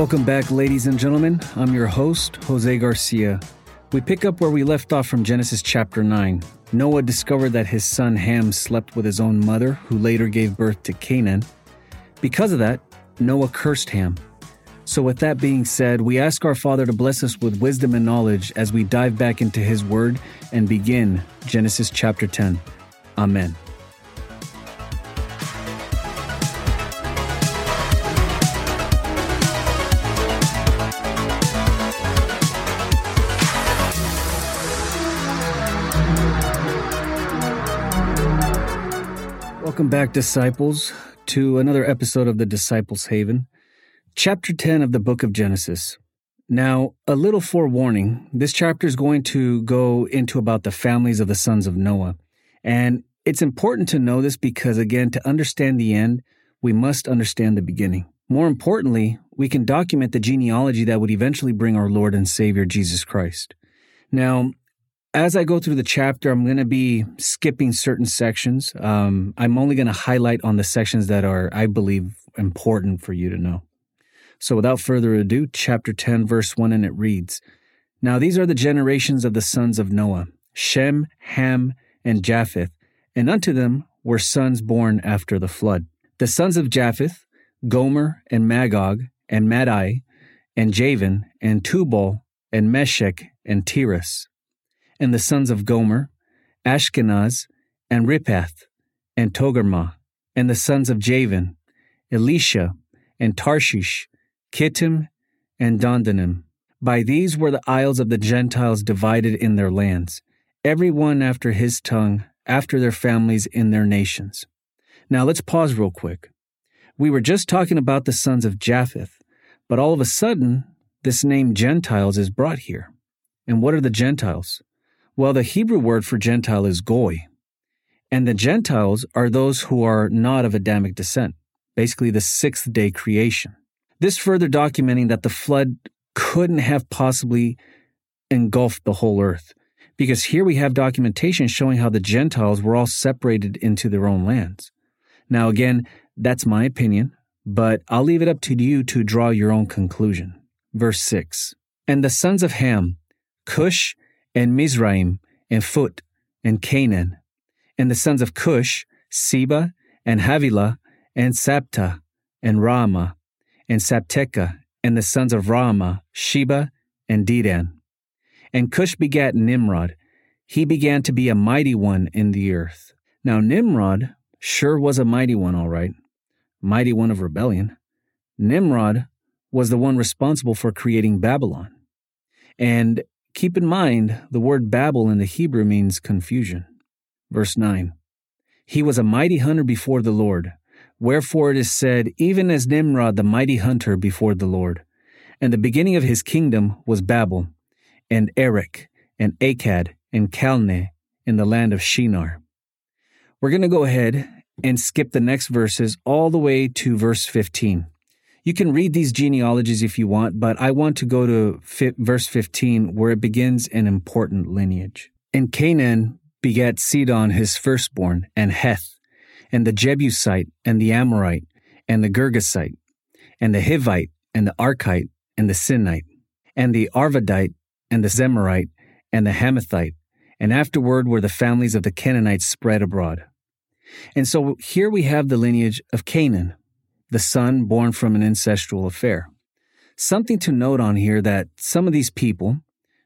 Welcome back, ladies and gentlemen. I'm your host, Jose Garcia. We pick up where we left off from Genesis chapter 9. Noah discovered that his son Ham slept with his own mother, who later gave birth to Canaan. Because of that, Noah cursed Ham. So, with that being said, we ask our Father to bless us with wisdom and knowledge as we dive back into His Word and begin Genesis chapter 10. Amen. Welcome back, disciples, to another episode of the Disciples Haven, chapter 10 of the book of Genesis. Now, a little forewarning this chapter is going to go into about the families of the sons of Noah. And it's important to know this because, again, to understand the end, we must understand the beginning. More importantly, we can document the genealogy that would eventually bring our Lord and Savior Jesus Christ. Now, as I go through the chapter, I'm going to be skipping certain sections. Um, I'm only going to highlight on the sections that are, I believe, important for you to know. So without further ado, chapter 10, verse 1, and it reads Now these are the generations of the sons of Noah Shem, Ham, and Japheth, and unto them were sons born after the flood. The sons of Japheth, Gomer, and Magog, and Madai, and Javan, and Tubal, and Meshech, and Tiras and the sons of Gomer, Ashkenaz, and Riphath, and Togarmah, and the sons of Javan, Elisha, and Tarshish, Kittim, and Dondanim. By these were the isles of the Gentiles divided in their lands, every one after his tongue, after their families in their nations. Now let's pause real quick. We were just talking about the sons of Japheth, but all of a sudden, this name Gentiles is brought here. And what are the Gentiles? Well, the Hebrew word for Gentile is goy. And the Gentiles are those who are not of Adamic descent, basically the sixth day creation. This further documenting that the flood couldn't have possibly engulfed the whole earth, because here we have documentation showing how the Gentiles were all separated into their own lands. Now, again, that's my opinion, but I'll leave it up to you to draw your own conclusion. Verse 6 And the sons of Ham, Cush, and Mizraim, and Phut, and Canaan, and the sons of Cush, Seba, and Havilah, and Sabtah, and Raamah, and Sabtechah, and the sons of Raamah, Sheba, and Dedan. And Cush begat Nimrod. He began to be a mighty one in the earth. Now Nimrod sure was a mighty one, all right. Mighty one of rebellion. Nimrod was the one responsible for creating Babylon. And Keep in mind, the word Babel in the Hebrew means confusion. Verse 9 He was a mighty hunter before the Lord. Wherefore it is said, even as Nimrod the mighty hunter before the Lord. And the beginning of his kingdom was Babel, and Erech, and Akkad, and Calneh, in the land of Shinar. We're going to go ahead and skip the next verses all the way to verse 15. You can read these genealogies if you want, but I want to go to verse 15 where it begins an important lineage. And Canaan begat Sidon his firstborn, and Heth, and the Jebusite, and the Amorite, and the Girgasite, and the Hivite, and the Archite, and the Sinite, and the Arvadite, and the Zemarite, and the Hamathite, and afterward were the families of the Canaanites spread abroad. And so here we have the lineage of Canaan, the son born from an ancestral affair. Something to note on here that some of these people,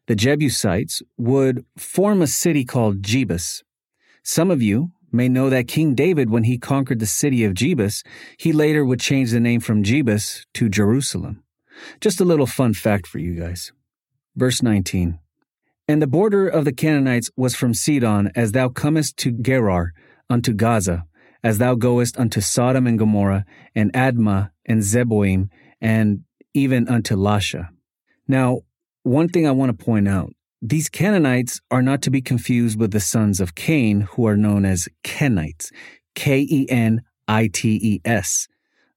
the Jebusites, would form a city called Jebus. Some of you may know that King David, when he conquered the city of Jebus, he later would change the name from Jebus to Jerusalem. Just a little fun fact for you guys. Verse 19. And the border of the Canaanites was from Sidon as thou comest to Gerar unto Gaza, as thou goest unto Sodom and Gomorrah, and Admah, and Zeboim, and even unto Lasha. Now, one thing I want to point out these Canaanites are not to be confused with the sons of Cain, who are known as Kenites, K E N I T E S.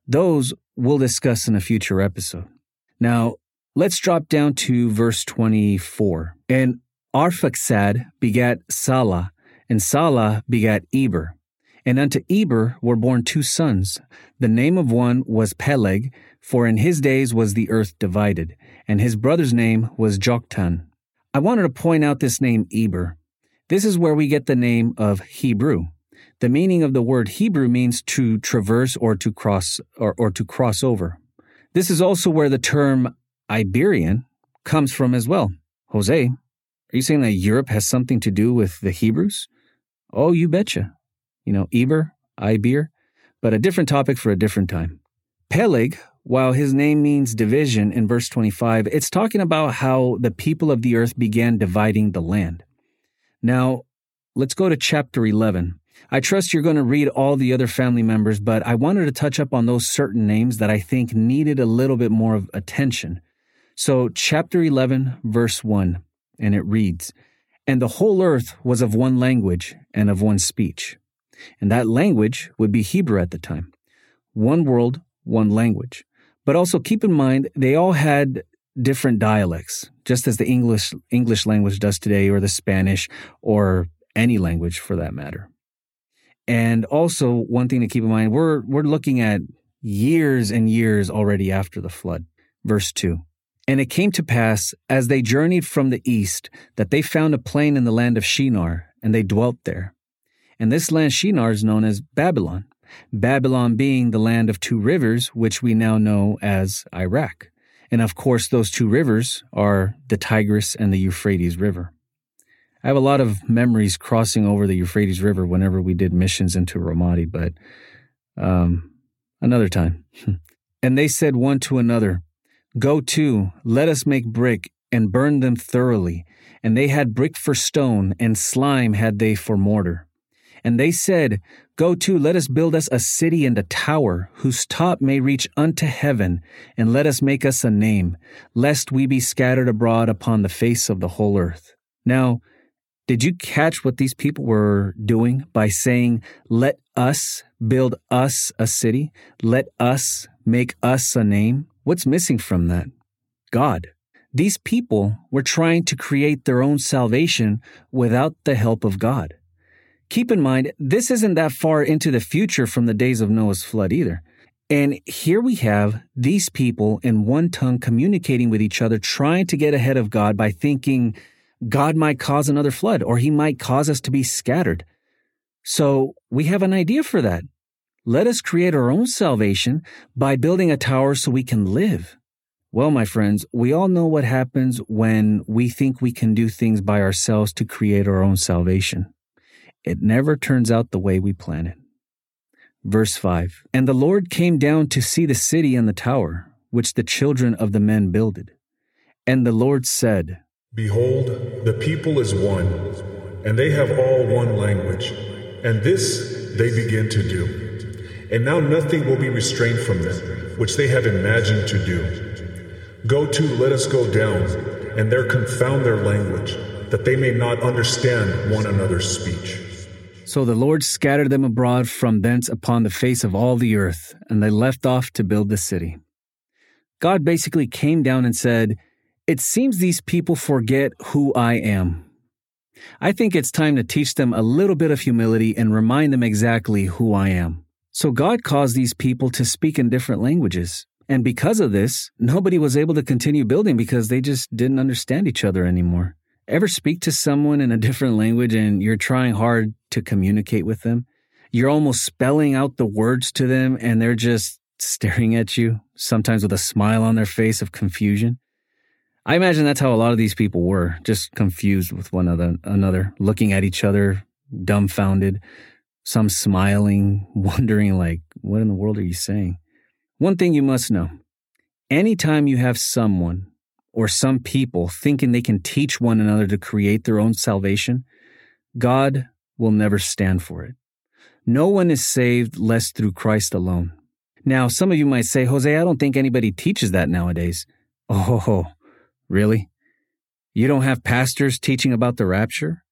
Those we'll discuss in a future episode. Now, let's drop down to verse 24. And Arphaxad begat Salah, and Salah begat Eber. And unto Eber were born two sons. The name of one was Peleg, for in his days was the earth divided, and his brother's name was Joktan. I wanted to point out this name Eber. This is where we get the name of Hebrew. The meaning of the word Hebrew means to traverse or to cross or, or to cross over. This is also where the term Iberian comes from as well. Jose, are you saying that Europe has something to do with the Hebrews? Oh, you betcha. You know, Eber, Iber, but a different topic for a different time. Peleg, while his name means division in verse 25, it's talking about how the people of the earth began dividing the land. Now, let's go to chapter 11. I trust you're going to read all the other family members, but I wanted to touch up on those certain names that I think needed a little bit more of attention. So, chapter 11, verse 1, and it reads, And the whole earth was of one language and of one speech. And that language would be Hebrew at the time. One world, one language. But also keep in mind, they all had different dialects, just as the English, English language does today, or the Spanish, or any language for that matter. And also, one thing to keep in mind, we're, we're looking at years and years already after the flood. Verse 2. And it came to pass, as they journeyed from the east, that they found a plain in the land of Shinar, and they dwelt there. And this land Shinar is known as Babylon, Babylon being the land of two rivers, which we now know as Iraq. And of course, those two rivers are the Tigris and the Euphrates River. I have a lot of memories crossing over the Euphrates River whenever we did missions into Ramadi, but um, another time. and they said one to another, Go to, let us make brick and burn them thoroughly. And they had brick for stone, and slime had they for mortar. And they said, Go to, let us build us a city and a tower, whose top may reach unto heaven, and let us make us a name, lest we be scattered abroad upon the face of the whole earth. Now, did you catch what these people were doing by saying, Let us build us a city? Let us make us a name? What's missing from that? God. These people were trying to create their own salvation without the help of God. Keep in mind, this isn't that far into the future from the days of Noah's flood either. And here we have these people in one tongue communicating with each other, trying to get ahead of God by thinking, God might cause another flood or he might cause us to be scattered. So we have an idea for that. Let us create our own salvation by building a tower so we can live. Well, my friends, we all know what happens when we think we can do things by ourselves to create our own salvation. It never turns out the way we plan it. Verse 5 And the Lord came down to see the city and the tower, which the children of the men builded. And the Lord said, Behold, the people is one, and they have all one language, and this they begin to do. And now nothing will be restrained from them, which they have imagined to do. Go to, let us go down, and there confound their language, that they may not understand one another's speech. So the Lord scattered them abroad from thence upon the face of all the earth, and they left off to build the city. God basically came down and said, it seems these people forget who I am. I think it's time to teach them a little bit of humility and remind them exactly who I am. So God caused these people to speak in different languages. And because of this, nobody was able to continue building because they just didn't understand each other anymore. Ever speak to someone in a different language and you're trying hard to communicate with them? You're almost spelling out the words to them and they're just staring at you, sometimes with a smile on their face of confusion. I imagine that's how a lot of these people were, just confused with one another, looking at each other, dumbfounded, some smiling, wondering like, what in the world are you saying? One thing you must know. Anytime you have someone or some people thinking they can teach one another to create their own salvation, God will never stand for it. No one is saved less through Christ alone. Now, some of you might say, Jose, I don't think anybody teaches that nowadays. Oh, Really? You don't have pastors teaching about the rapture?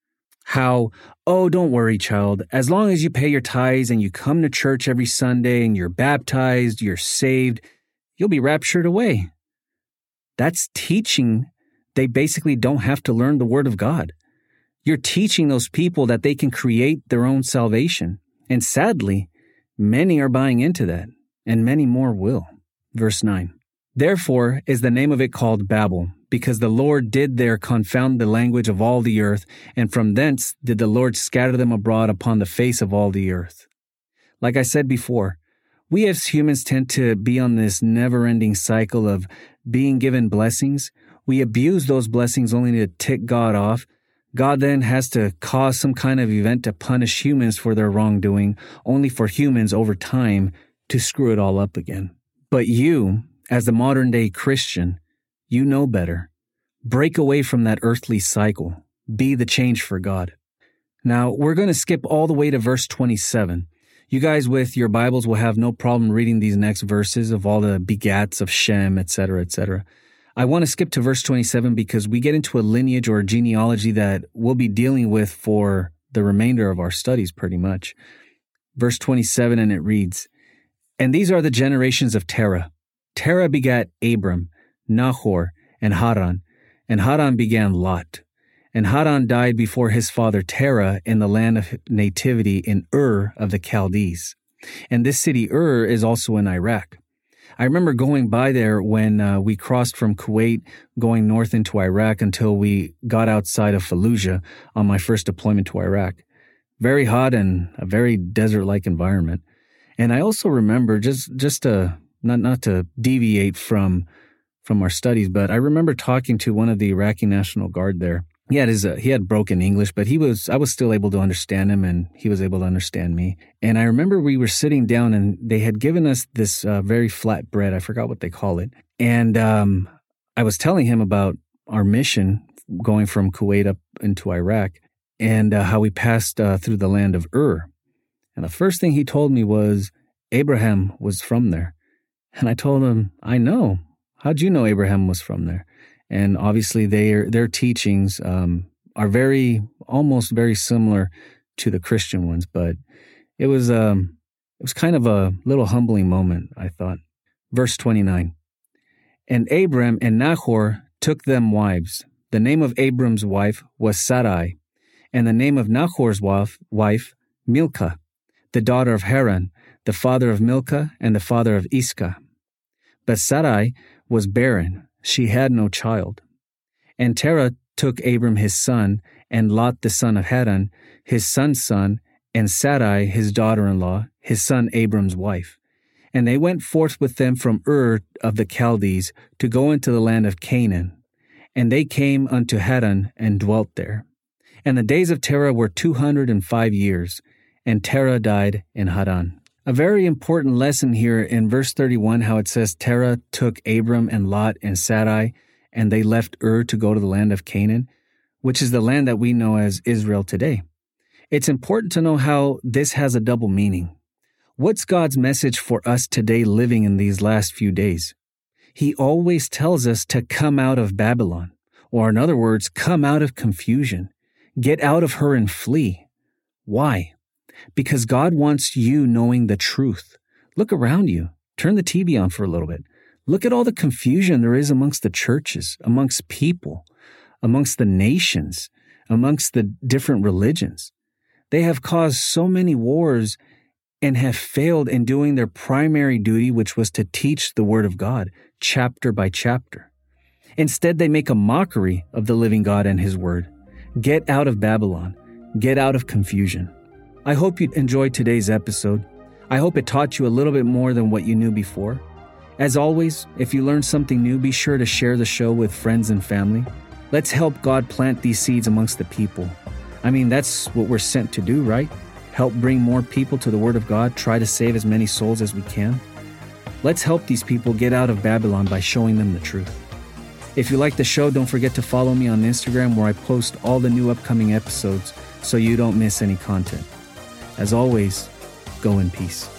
How, oh, don't worry, child. As long as you pay your tithes and you come to church every Sunday and you're baptized, you're saved, you'll be raptured away. That's teaching. They basically don't have to learn the word of God. You're teaching those people that they can create their own salvation. And sadly, many are buying into that, and many more will. Verse 9. Therefore is the name of it called Babel, because the Lord did there confound the language of all the earth, and from thence did the Lord scatter them abroad upon the face of all the earth. Like I said before, we as humans tend to be on this never ending cycle of being given blessings. We abuse those blessings only to tick God off God then has to cause some kind of event to punish humans for their wrongdoing, only for humans over time to screw it all up again. But you, as the modern day Christian, you know better. Break away from that earthly cycle. Be the change for God. Now, we're going to skip all the way to verse 27. You guys with your Bibles will have no problem reading these next verses of all the begats of Shem, etc., etc. I want to skip to verse 27 because we get into a lineage or a genealogy that we'll be dealing with for the remainder of our studies, pretty much. Verse 27, and it reads, And these are the generations of Terah. Terah begat Abram, Nahor, and Haran, and Haran began Lot. And Haran died before his father Terah in the land of nativity in Ur of the Chaldees. And this city Ur is also in Iraq. I remember going by there when uh, we crossed from Kuwait going north into Iraq until we got outside of Fallujah on my first deployment to Iraq. Very hot and a very desert-like environment. And I also remember just just to not not to deviate from from our studies, but I remember talking to one of the Iraqi National Guard there he had his uh, he had broken English, but he was I was still able to understand him, and he was able to understand me. And I remember we were sitting down, and they had given us this uh, very flat bread. I forgot what they call it, and um, I was telling him about our mission going from Kuwait up into Iraq, and uh, how we passed uh, through the land of Ur. And the first thing he told me was Abraham was from there, and I told him, I know. How'd you know Abraham was from there? And obviously their their teachings um, are very almost very similar to the Christian ones. But it was um, it was kind of a little humbling moment, I thought. Verse twenty nine, and Abram and Nahor took them wives. The name of Abram's wife was Sarai, and the name of Nahor's wife, wife Milcah, the daughter of Haran, the father of Milcah and the father of Iscah. But Sarai was barren she had no child. And Terah took Abram his son, and Lot the son of Haran, his son's son, and Sarai his daughter in law, his son Abram's wife. And they went forth with them from Ur of the Chaldees to go into the land of Canaan. And they came unto Haran and dwelt there. And the days of Terah were two hundred and five years, and Terah died in Haran. A very important lesson here in verse 31, how it says Terah took Abram and Lot and Sarai, and they left Ur to go to the land of Canaan, which is the land that we know as Israel today. It's important to know how this has a double meaning. What's God's message for us today living in these last few days? He always tells us to come out of Babylon, or in other words, come out of confusion. Get out of her and flee. Why? Because God wants you knowing the truth. Look around you. Turn the TV on for a little bit. Look at all the confusion there is amongst the churches, amongst people, amongst the nations, amongst the different religions. They have caused so many wars and have failed in doing their primary duty, which was to teach the Word of God chapter by chapter. Instead, they make a mockery of the living God and His Word. Get out of Babylon. Get out of confusion. I hope you enjoyed today's episode. I hope it taught you a little bit more than what you knew before. As always, if you learned something new, be sure to share the show with friends and family. Let's help God plant these seeds amongst the people. I mean, that's what we're sent to do, right? Help bring more people to the Word of God, try to save as many souls as we can. Let's help these people get out of Babylon by showing them the truth. If you like the show, don't forget to follow me on Instagram where I post all the new upcoming episodes so you don't miss any content. As always, go in peace.